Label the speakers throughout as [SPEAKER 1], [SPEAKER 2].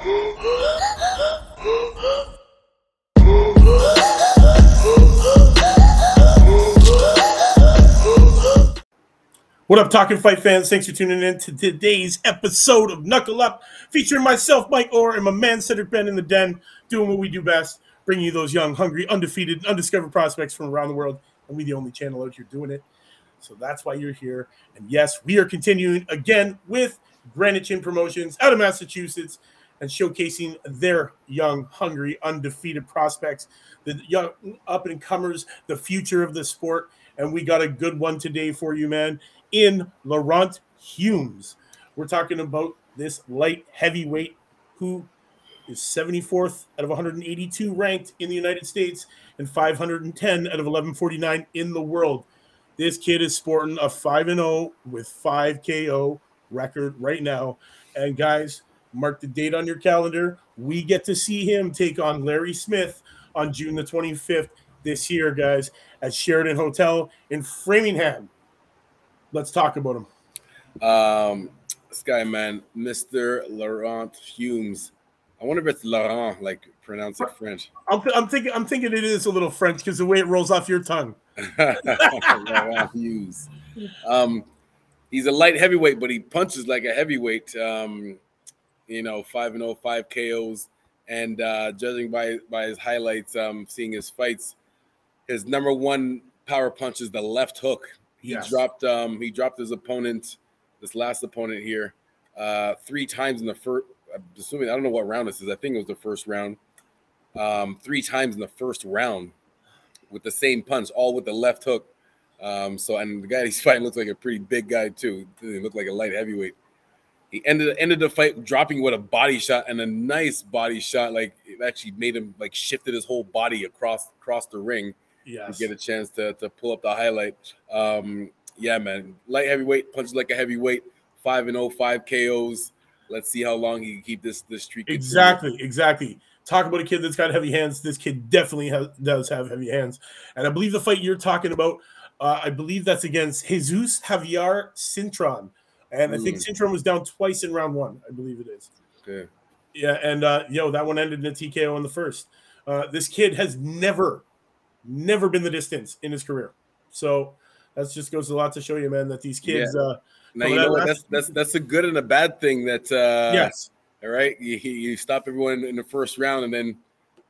[SPEAKER 1] What up, Talking Fight fans? Thanks for tuning in to today's episode of Knuckle Up, featuring myself, Mike Orr, and my man Cedric Ben in the den, doing what we do best, bringing you those young, hungry, undefeated, undiscovered prospects from around the world. And we the only channel out here doing it. So that's why you're here. And yes, we are continuing again with Granite Chin Promotions out of Massachusetts and showcasing their young, hungry, undefeated prospects, the young up and comers, the future of the sport. And we got a good one today for you, man in Laurent Humes. We're talking about this light heavyweight who is 74th out of 182 ranked in the United States and 510 out of 1149 in the world. This kid is sporting a 5 and 0 with 5 KO record right now. And guys, mark the date on your calendar. We get to see him take on Larry Smith on June the 25th this year, guys, at Sheraton Hotel in Framingham. Let's talk about him.
[SPEAKER 2] Um, this guy, man, Mr. Laurent Humes. I wonder if it's Laurent, like pronounce it French.
[SPEAKER 1] I'm, I'm thinking, I'm thinking it is a little French because the way it rolls off your tongue.
[SPEAKER 2] Laurent Humes. Um, he's a light heavyweight, but he punches like a heavyweight. Um, you know, five and 0, five KOs, and uh, judging by by his highlights, um, seeing his fights, his number one power punch is the left hook. He yes. dropped um he dropped his opponent, this last opponent here, uh three times in the first. I'm assuming I don't know what round this is. I think it was the first round. Um, three times in the first round with the same punch, all with the left hook. Um, so and the guy he's fighting looks like a pretty big guy too. He looked like a light heavyweight. He ended ended the fight dropping with a body shot and a nice body shot. Like it actually made him like shifted his whole body across across the ring yes. to get a chance to, to pull up the highlight. Um, yeah, man, light heavyweight punches like a heavyweight, five and 0, five KOs. Let's see how long he can keep this this streak.
[SPEAKER 1] Exactly, exactly. Talk about a kid that's got heavy hands. This kid definitely has, does have heavy hands, and I believe the fight you're talking about. Uh, I believe that's against Jesus Javier Cintron, and I think mm. Cintron was down twice in round one. I believe it is.
[SPEAKER 2] Okay.
[SPEAKER 1] Yeah, and uh, yo, that one ended in a TKO in the first. Uh, this kid has never never been the distance in his career. So that just goes a lot to show you, man, that these kids. Yeah. Uh,
[SPEAKER 2] now you know what? That's that's that's a good and a bad thing. That uh,
[SPEAKER 1] yes,
[SPEAKER 2] all right. You you stop everyone in the first round, and then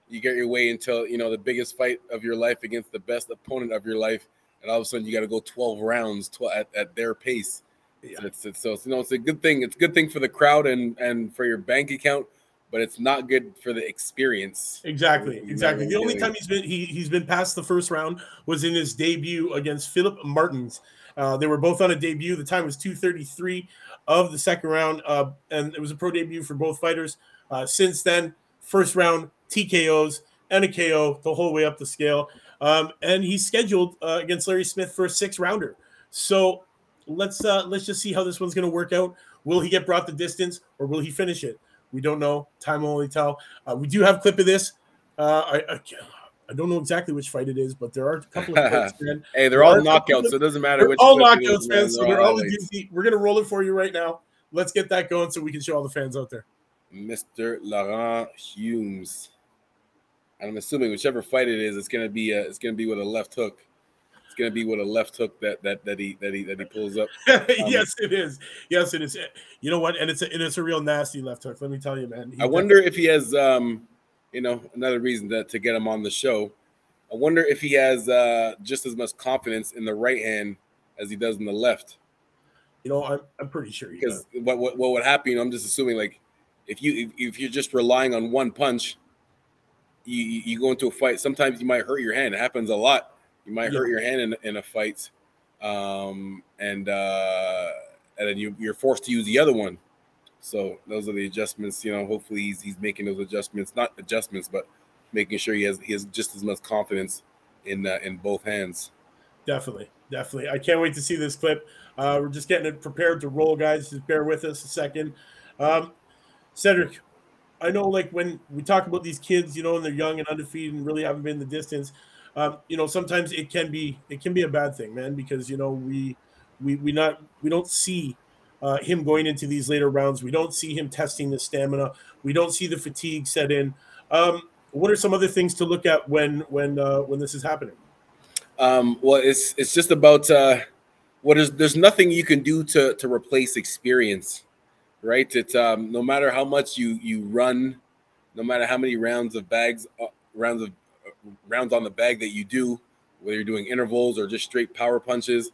[SPEAKER 2] you get your way until you know the biggest fight of your life against the best opponent of your life, and all of a sudden you got to go twelve rounds tw- at, at their pace. Yeah. It's, it's, so you know it's a good thing. It's a good thing for the crowd and and for your bank account but it's not good for the experience.
[SPEAKER 1] Exactly, exactly. The only time he's been he he's been past the first round was in his debut against Philip Martins. Uh, they were both on a debut. The time was 233 of the second round, uh, and it was a pro debut for both fighters. Uh, since then, first round TKOs and a KO the whole way up the scale. Um, and he's scheduled uh, against Larry Smith for a six rounder. So let's uh, let's just see how this one's going to work out. Will he get brought the distance or will he finish it? We don't know. Time will only tell. Uh, we do have a clip of this. Uh, I, I, I don't know exactly which fight it is, but there are a couple of fights,
[SPEAKER 2] man. hey, they're all knockouts, of, so it doesn't matter which.
[SPEAKER 1] All knockouts, man. So they're all the We're gonna roll it for you right now. Let's get that going so we can show all the fans out there.
[SPEAKER 2] Mr. Laurent Humes. And I'm assuming whichever fight it is, it's gonna be a, it's gonna be with a left hook going to be with a left hook that that that he that he that he pulls up.
[SPEAKER 1] Um, yes, it is. Yes, it is. You know what? And it's a and it's a real nasty left hook. Let me tell you, man.
[SPEAKER 2] He I wonder if he has, um, you know, another reason that to get him on the show. I wonder if he has uh, just as much confidence in the right hand as he does in the left.
[SPEAKER 1] You know, I'm, I'm pretty sure
[SPEAKER 2] because what, what what would happen? I'm just assuming like if you if, if you're just relying on one punch, you you go into a fight. Sometimes you might hurt your hand. It happens a lot you might yeah. hurt your hand in, in a fight, um, and uh, and then you, you're forced to use the other one. So those are the adjustments. You know, hopefully he's, he's making those adjustments, not adjustments, but making sure he has he has just as much confidence in uh, in both hands.
[SPEAKER 1] Definitely, definitely. I can't wait to see this clip. Uh, we're just getting it prepared to roll, guys. Just bear with us a second. Um, Cedric, I know like when we talk about these kids, you know, and they're young and undefeated and really haven't been the distance um, you know, sometimes it can be it can be a bad thing, man, because you know we we we not we don't see uh, him going into these later rounds. We don't see him testing the stamina. We don't see the fatigue set in. Um, what are some other things to look at when when uh, when this is happening?
[SPEAKER 2] Um, well, it's it's just about uh, what is there's nothing you can do to to replace experience, right? It's um, no matter how much you you run, no matter how many rounds of bags uh, rounds of rounds on the bag that you do, whether you're doing intervals or just straight power punches,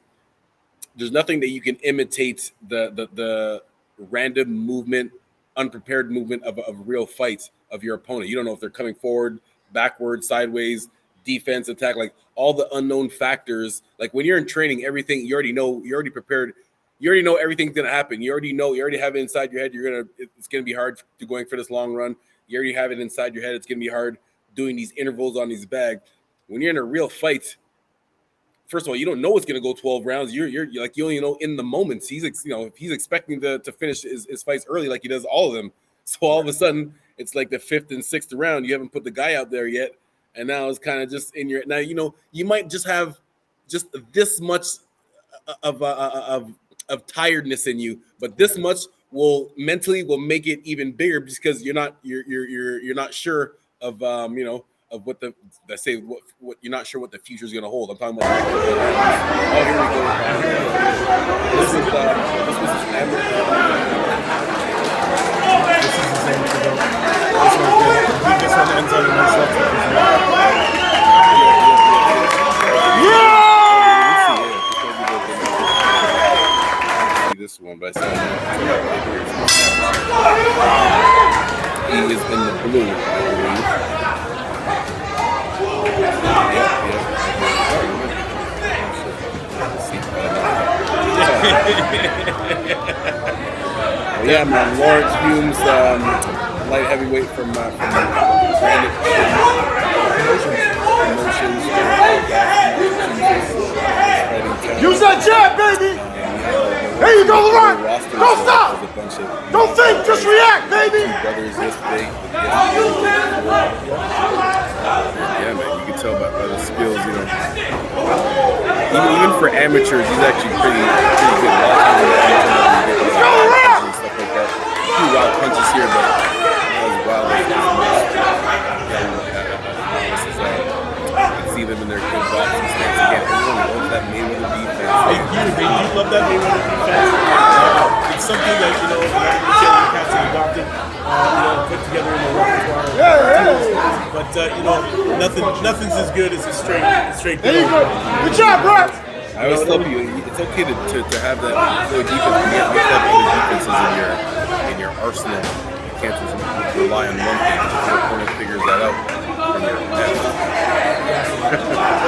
[SPEAKER 2] there's nothing that you can imitate the the, the random movement, unprepared movement of, of real fights of your opponent. You don't know if they're coming forward, backward, sideways, defense, attack, like all the unknown factors. Like when you're in training, everything you already know, you're already prepared. You already know everything's gonna happen. You already know, you already have it inside your head. You're gonna, it's gonna be hard to going for this long run. You already have it inside your head. It's gonna be hard doing these intervals on these bags. When you're in a real fight, first of all, you don't know it's going to go 12 rounds. You're, you're, you're like you only know in the moments. He's you know he's expecting to, to finish his, his fights early like he does all of them. So all of a sudden it's like the fifth and sixth round. You haven't put the guy out there yet, and now it's kind of just in your now. You know you might just have just this much uh, uh, of uh, uh, of of tiredness in you, but this much will mentally will make it even bigger because you're not you're you're you're you're not sure of um you know of what the let's say what, what you're not sure what the future is going to hold. I'm talking about. Oh, here we go. This is uh, this is Amber.
[SPEAKER 1] This is his amateur belt. This one's good. This one ends on a nice left hook as well.
[SPEAKER 2] See This one, but I he is in the blue, I believe. Well, yeah, man. Lawrence Humes, um, light heavyweight from uh, from.
[SPEAKER 3] Use that jab, baby! There you go, Laurent! Don't stop! Don't think, just react, baby!
[SPEAKER 2] Brothers yesterday. Yeah, man, you can tell by, by the skills, you know. Even, even for amateurs, he's actually pretty pretty good. A lot of times he's
[SPEAKER 3] Go, Laurent!
[SPEAKER 2] and stuff like that. A few wild punches here, but not as wild as as most. Yeah, this is, uh, you can see them in their good boxing stance again. Everyone loves that Mayweather defense.
[SPEAKER 1] They do. They do love that Mayweather defense. Uh, it's something that you know the Taylor cats have adopted. Uh, you know, put together in the repertoire.
[SPEAKER 3] Yeah,
[SPEAKER 1] But uh, you know, nothing, nothing's as good as a straight, straight.
[SPEAKER 3] There you go. Good job, bro!
[SPEAKER 2] I always tell people it's okay to, to, to have that good defense. You have to have other defenses in your in your arsenal. You can't just rely on one thing. If your opponent figures that out, then you're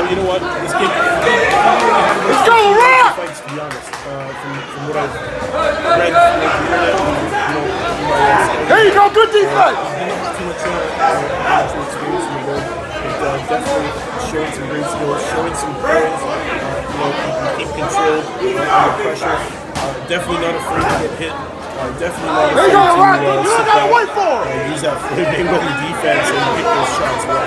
[SPEAKER 1] you know what? This kid. Honest, uh, from, from what I've read, internet, you know, from my studies,
[SPEAKER 3] There you go, good defense!
[SPEAKER 1] too much uh, actual experience in the ring. But uh, definitely showing some great skills, showing some poise. Uh, you know, keep control under pressure. Uh, definitely not afraid to get hit. Uh, definitely not afraid to uh,
[SPEAKER 3] You
[SPEAKER 1] sit
[SPEAKER 3] don't gotta
[SPEAKER 1] back,
[SPEAKER 3] wait for him!
[SPEAKER 1] uh, use that Mayweather defense and hit those shots well.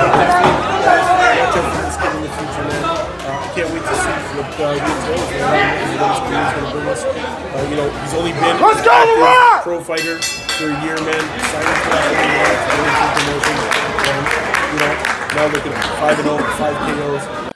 [SPEAKER 1] Definitely, watch out for this kid in the future, man. Uh, I can't wait to see what uh, he entails, man. What his going to bring us. Uh, you know, he's only been
[SPEAKER 3] Let's go,
[SPEAKER 1] active
[SPEAKER 3] Laurent!
[SPEAKER 1] pro fighter for a year, man. Signed for that MMA, going through promotions. And, you know, now look at him, 5 and 0, 5 KOs.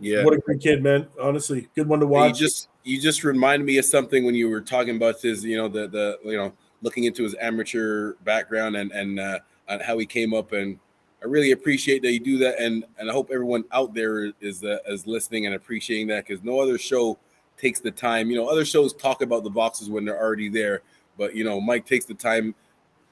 [SPEAKER 2] Yeah.
[SPEAKER 1] What a great kid, man. Honestly, good one to watch.
[SPEAKER 2] you
[SPEAKER 1] watch.
[SPEAKER 2] just you just reminded me of something when you were talking about his, you know, the the you know looking into his amateur background and and uh, and how he came up, and I really appreciate that you do that, and and I hope everyone out there is uh, is listening and appreciating that because no other show takes the time. You know, other shows talk about the boxes when they're already there, but you know, Mike takes the time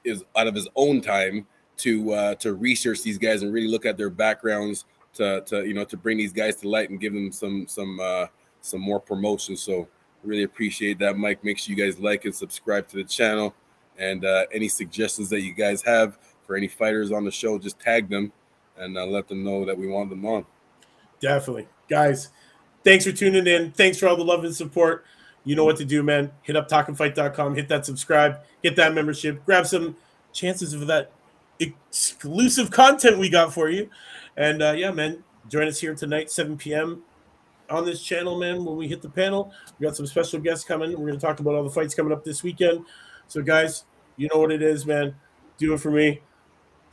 [SPEAKER 2] is out of his own time to uh, to research these guys and really look at their backgrounds to to you know to bring these guys to light and give them some some uh, some more promotion. So really appreciate that, Mike. Make sure you guys like and subscribe to the channel. And uh, any suggestions that you guys have for any fighters on the show, just tag them and uh, let them know that we want them on.
[SPEAKER 1] Definitely. Guys, thanks for tuning in. Thanks for all the love and support. You know what to do, man. Hit up talkandfight.com, hit that subscribe, hit that membership, grab some chances of that exclusive content we got for you. And uh, yeah, man, join us here tonight, 7 p.m. on this channel, man. When we hit the panel, we got some special guests coming. We're going to talk about all the fights coming up this weekend. So, guys, you know what it is, man. Do it for me.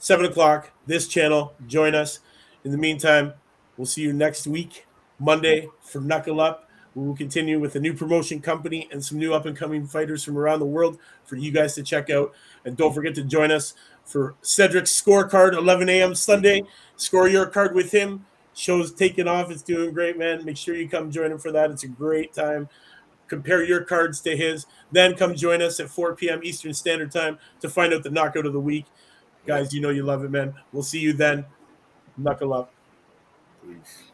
[SPEAKER 1] Seven o'clock, this channel. Join us. In the meantime, we'll see you next week, Monday, for Knuckle Up. We will continue with a new promotion company and some new up and coming fighters from around the world for you guys to check out. And don't forget to join us for Cedric's scorecard, 11 a.m. Sunday. Score your card with him. Show's taking off. It's doing great, man. Make sure you come join him for that. It's a great time. Compare your cards to his. Then come join us at 4 p.m. Eastern Standard Time to find out the knockout of the week. Guys, you know you love it, man. We'll see you then. Knuckle up.
[SPEAKER 2] Peace.